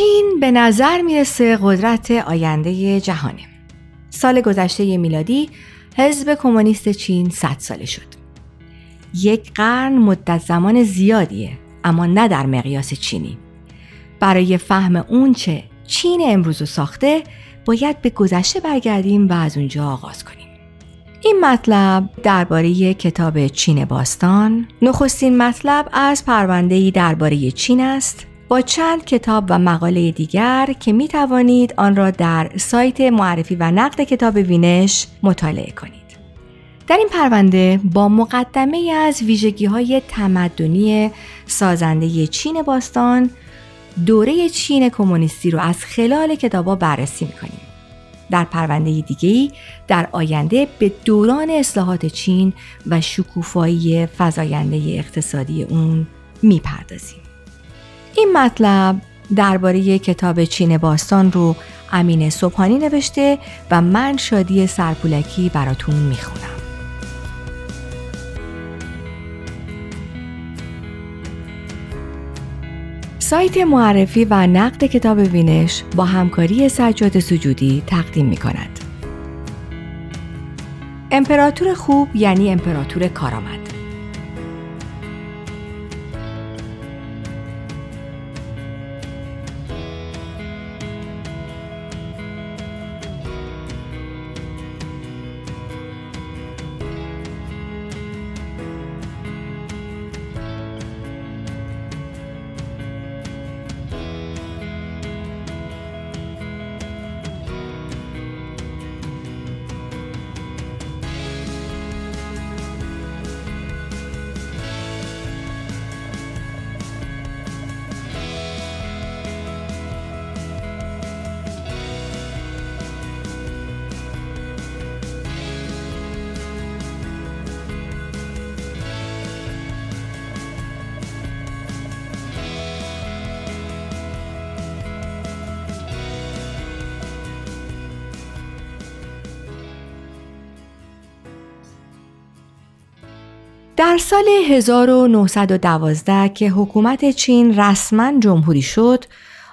چین به نظر می‌رسه قدرت آینده جهانه. سال گذشته میلادی حزب کمونیست چین 100 ساله شد. یک قرن مدت زمان زیادیه اما نه در مقیاس چینی. برای فهم اون چه چین امروز ساخته باید به گذشته برگردیم و از اونجا آغاز کنیم. این مطلب درباره کتاب چین باستان نخستین مطلب از پرونده‌ای درباره چین است با چند کتاب و مقاله دیگر که می توانید آن را در سایت معرفی و نقد کتاب وینش مطالعه کنید. در این پرونده با مقدمه از ویژگی های تمدنی سازنده چین باستان دوره چین کمونیستی رو از خلال کتابا بررسی می کنیم. در پرونده دیگری در آینده به دوران اصلاحات چین و شکوفایی فزاینده اقتصادی اون می‌پردازیم. این مطلب درباره کتاب چین باستان رو امین صبحانی نوشته و من شادی سرپولکی براتون می‌خونم. سایت معرفی و نقد کتاب وینش با همکاری سجاد سجودی تقدیم می کند. امپراتور خوب یعنی امپراتور کارآمد. در سال 1912 که حکومت چین رسما جمهوری شد،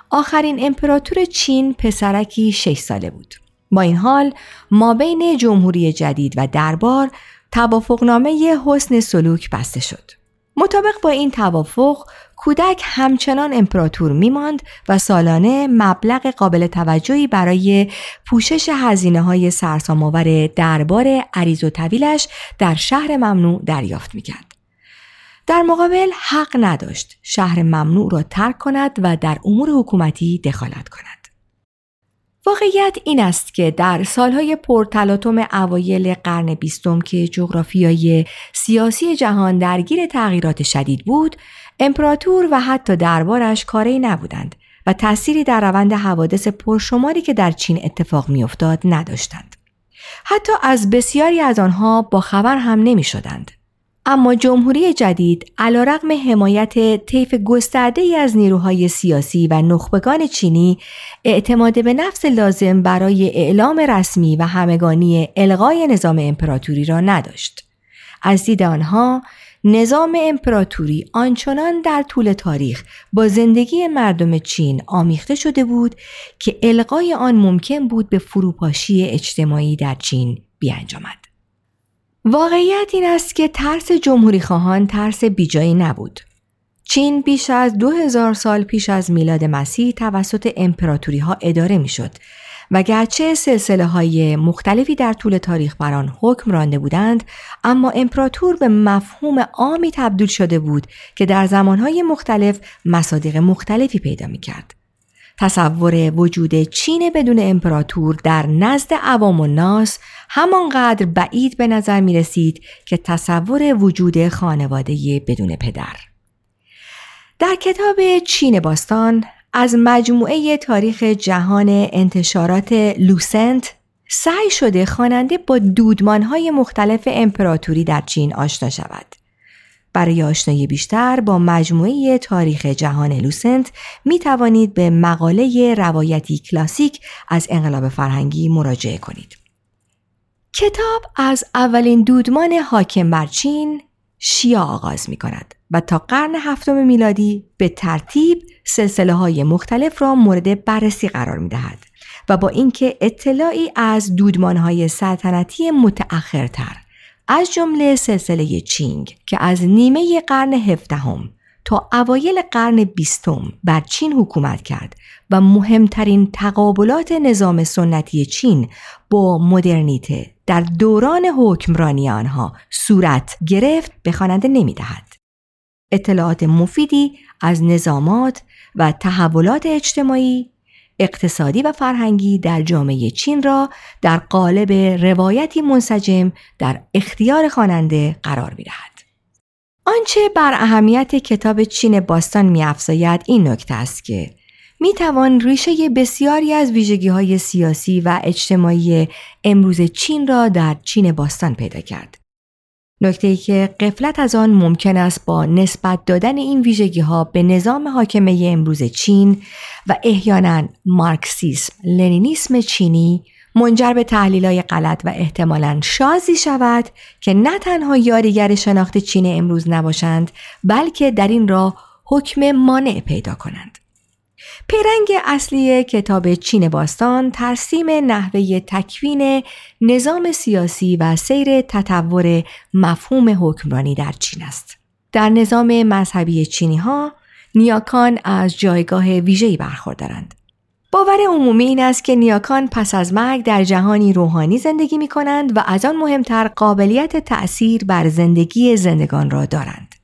آخرین امپراتور چین پسرکی 6 ساله بود. با این حال ما بین جمهوری جدید و دربار توافقنامه حسن سلوک بسته شد. مطابق با این توافق کودک همچنان امپراتور میماند و سالانه مبلغ قابل توجهی برای پوشش هزینه های سرسامآور دربار عریض و طویلش در شهر ممنوع دریافت می‌کرد. در مقابل حق نداشت شهر ممنوع را ترک کند و در امور حکومتی دخالت کند. واقعیت این است که در سالهای پرتلاطم اوایل قرن بیستم که جغرافیای سیاسی جهان درگیر تغییرات شدید بود، امپراتور و حتی دربارش کاری نبودند و تأثیری در روند حوادث پرشماری که در چین اتفاق میافتاد نداشتند. حتی از بسیاری از آنها با خبر هم نمی شدند. اما جمهوری جدید علیرغم حمایت طیف گسترده ای از نیروهای سیاسی و نخبگان چینی اعتماد به نفس لازم برای اعلام رسمی و همگانی الغای نظام امپراتوری را نداشت. از دید آنها نظام امپراتوری آنچنان در طول تاریخ با زندگی مردم چین آمیخته شده بود که القای آن ممکن بود به فروپاشی اجتماعی در چین بیانجامد. واقعیت این است که ترس جمهوری خواهان ترس بیجایی نبود. چین بیش از دو هزار سال پیش از میلاد مسیح توسط امپراتوری ها اداره می شد و گرچه سلسله های مختلفی در طول تاریخ بر آن حکم رانده بودند اما امپراتور به مفهوم عامی تبدیل شده بود که در زمانهای مختلف مصادیق مختلفی پیدا می کرد. تصور وجود چین بدون امپراتور در نزد عوام و ناس همانقدر بعید به نظر می رسید که تصور وجود خانواده بدون پدر. در کتاب چین باستان از مجموعه تاریخ جهان انتشارات لوسنت سعی شده خواننده با دودمانهای مختلف امپراتوری در چین آشنا شود. برای آشنایی بیشتر با مجموعه تاریخ جهان لوسنت می توانید به مقاله روایتی کلاسیک از انقلاب فرهنگی مراجعه کنید. کتاب از اولین دودمان حاکم بر چین شیا آغاز می کند و تا قرن هفتم میلادی به ترتیب سلسله های مختلف را مورد بررسی قرار می دهد و با اینکه اطلاعی از دودمان های سلطنتی متأخرتر از جمله سلسله چینگ که از نیمه قرن هفدهم تا اوایل قرن بیستم بر چین حکومت کرد و مهمترین تقابلات نظام سنتی چین با مدرنیته در دوران حکمرانی آنها صورت گرفت به خواننده نمی‌دهد. اطلاعات مفیدی از نظامات و تحولات اجتماعی، اقتصادی و فرهنگی در جامعه چین را در قالب روایتی منسجم در اختیار خواننده قرار می دهد. آنچه بر اهمیت کتاب چین باستان می افزاید این نکته است که می توان ریشه بسیاری از ویژگی های سیاسی و اجتماعی امروز چین را در چین باستان پیدا کرد. نکته ای که قفلت از آن ممکن است با نسبت دادن این ویژگی ها به نظام حاکمه امروز چین و احیانا مارکسیسم لنینیسم چینی منجر به تحلیل های غلط و احتمالا شازی شود که نه تنها یاریگر شناخت چین امروز نباشند بلکه در این راه حکم مانع پیدا کنند. پیرنگ اصلی کتاب چین باستان ترسیم نحوه تکوین نظام سیاسی و سیر تطور مفهوم حکمرانی در چین است. در نظام مذهبی چینی ها نیاکان از جایگاه ویژه‌ای برخوردارند. باور عمومی این است که نیاکان پس از مرگ در جهانی روحانی زندگی می کنند و از آن مهمتر قابلیت تأثیر بر زندگی زندگان را دارند.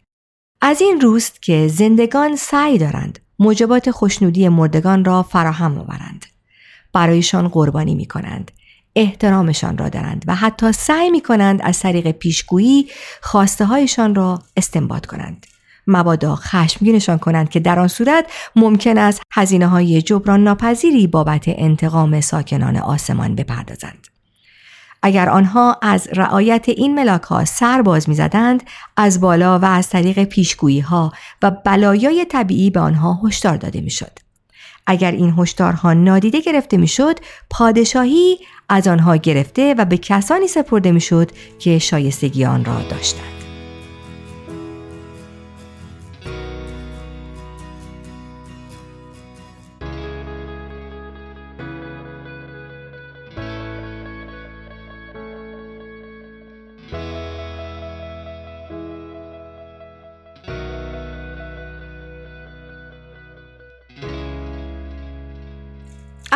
از این روست که زندگان سعی دارند موجبات خوشنودی مردگان را فراهم آورند. برایشان قربانی می کنند. احترامشان را دارند و حتی سعی می کنند از طریق پیشگویی خواسته هایشان را استنباط کنند. مبادا خشمگینشان کنند که در آن صورت ممکن است هزینه های جبران ناپذیری بابت انتقام ساکنان آسمان بپردازند. اگر آنها از رعایت این ملاک ها سر باز می زدند، از بالا و از طریق پیشگویی ها و بلایای طبیعی به آنها هشدار داده می شد. اگر این هشدارها نادیده گرفته می شد، پادشاهی از آنها گرفته و به کسانی سپرده می شد که شایستگی آن را داشتند.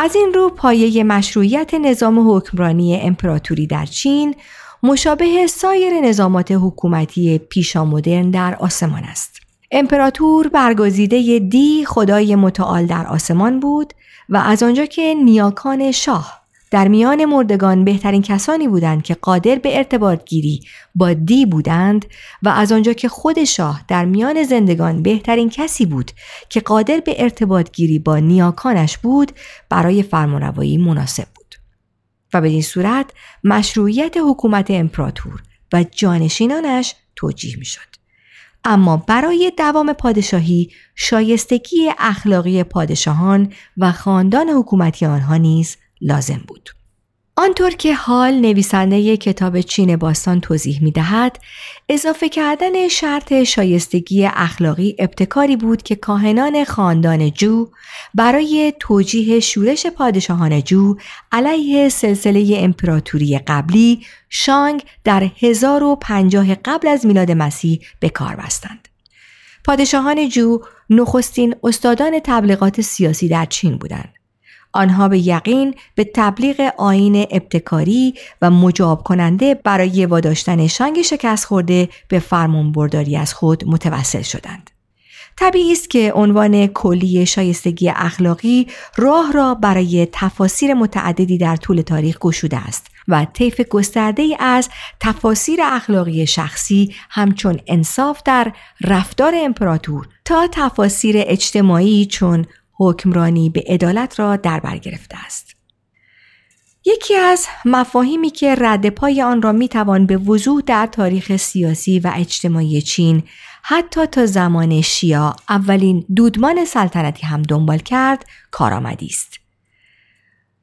از این رو پایه مشروعیت نظام حکمرانی امپراتوری در چین مشابه سایر نظامات حکومتی پیشا مدرن در آسمان است. امپراتور برگزیده دی خدای متعال در آسمان بود و از آنجا که نیاکان شاه در میان مردگان بهترین کسانی بودند که قادر به ارتباط گیری با دی بودند و از آنجا که خود شاه در میان زندگان بهترین کسی بود که قادر به ارتباط گیری با نیاکانش بود برای فرمانروایی مناسب بود و به این صورت مشروعیت حکومت امپراتور و جانشینانش توجیه می شد. اما برای دوام پادشاهی شایستگی اخلاقی پادشاهان و خاندان حکومتی آنها نیز لازم بود. آنطور که حال نویسنده کتاب چین باستان توضیح می دهد، اضافه کردن شرط شایستگی اخلاقی ابتکاری بود که کاهنان خاندان جو برای توجیه شورش پادشاهان جو علیه سلسله امپراتوری قبلی شانگ در 1050 قبل از میلاد مسیح به کار بستند. پادشاهان جو نخستین استادان تبلیغات سیاسی در چین بودند. آنها به یقین به تبلیغ آین ابتکاری و مجاب کننده برای واداشتن شنگ شکست خورده به فرمان برداری از خود متوسل شدند. طبیعی است که عنوان کلی شایستگی اخلاقی راه را برای تفاسیر متعددی در طول تاریخ گشوده است و طیف گسترده ای از تفاسیر اخلاقی شخصی همچون انصاف در رفتار امپراتور تا تفاسیر اجتماعی چون حکمرانی به عدالت را در بر گرفته است. یکی از مفاهیمی که رد پای آن را می‌توان به وضوح در تاریخ سیاسی و اجتماعی چین حتی تا زمان شیا اولین دودمان سلطنتی هم دنبال کرد کارآمدی است.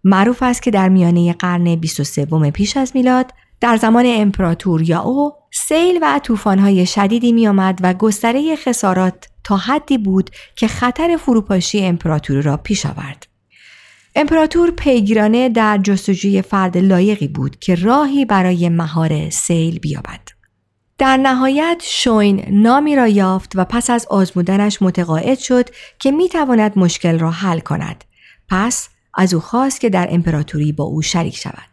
معروف است که در میانه قرن 23 پیش از میلاد در زمان امپراتور یا او سیل و طوفان‌های شدیدی می آمد و گستره خسارات تا حدی بود که خطر فروپاشی امپراتوری را پیش آورد. امپراتور پیگیرانه در جستجوی فرد لایقی بود که راهی برای مهار سیل بیابد. در نهایت شوین نامی را یافت و پس از آزمودنش متقاعد شد که می تواند مشکل را حل کند. پس از او خواست که در امپراتوری با او شریک شود.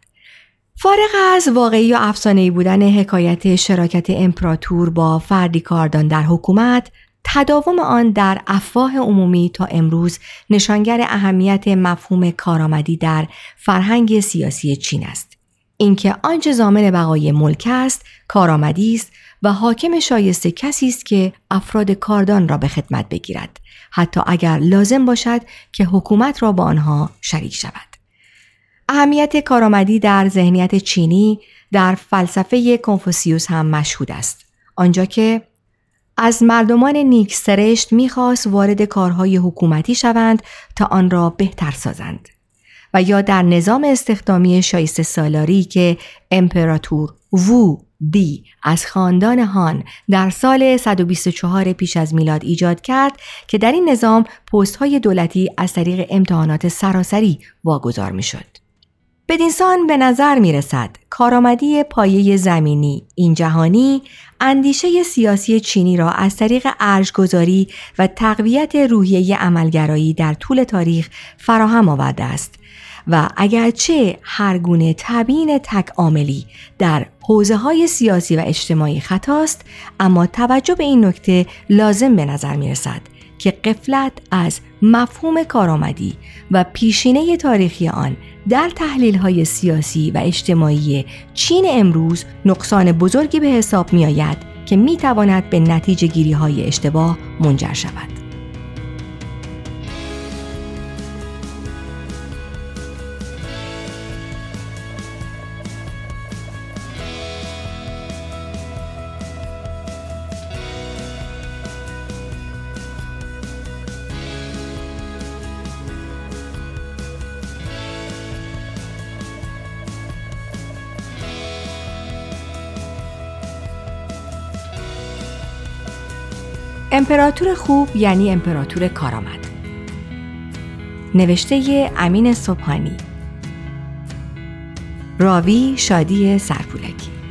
فارغ از واقعی و افسانه‌ای بودن حکایت شراکت امپراتور با فردی کاردان در حکومت، تداوم آن در افواه عمومی تا امروز نشانگر اهمیت مفهوم کارآمدی در فرهنگ سیاسی چین است. اینکه آنچه زامن بقای ملک است، کارآمدی است و حاکم شایسته کسی است که افراد کاردان را به خدمت بگیرد، حتی اگر لازم باشد که حکومت را با آنها شریک شود. اهمیت کارآمدی در ذهنیت چینی در فلسفه کنفوسیوس هم مشهود است. آنجا که از مردمان نیک سرشت می‌خواست وارد کارهای حکومتی شوند تا آن را بهتر سازند. و یا در نظام استخدامی شایسته سالاری که امپراتور وو دی از خاندان هان در سال 124 پیش از میلاد ایجاد کرد که در این نظام پست های دولتی از طریق امتحانات سراسری واگذار می شد. بدینسان به نظر می رسد کارآمدی پایه زمینی این جهانی اندیشه سیاسی چینی را از طریق ارجگذاری و تقویت روحیه عملگرایی در طول تاریخ فراهم آورده است و اگرچه هر گونه تبیین تک عاملی در حوزه های سیاسی و اجتماعی خطاست اما توجه به این نکته لازم به نظر می رسد که قفلت از مفهوم کارآمدی و پیشینه تاریخی آن در تحلیل های سیاسی و اجتماعی چین امروز نقصان بزرگی به حساب می آید که می تواند به نتیجه گیری های اشتباه منجر شود. امپراتور خوب یعنی امپراتور کارآمد. نوشته امین صبحانی. راوی شادی سرپولکی.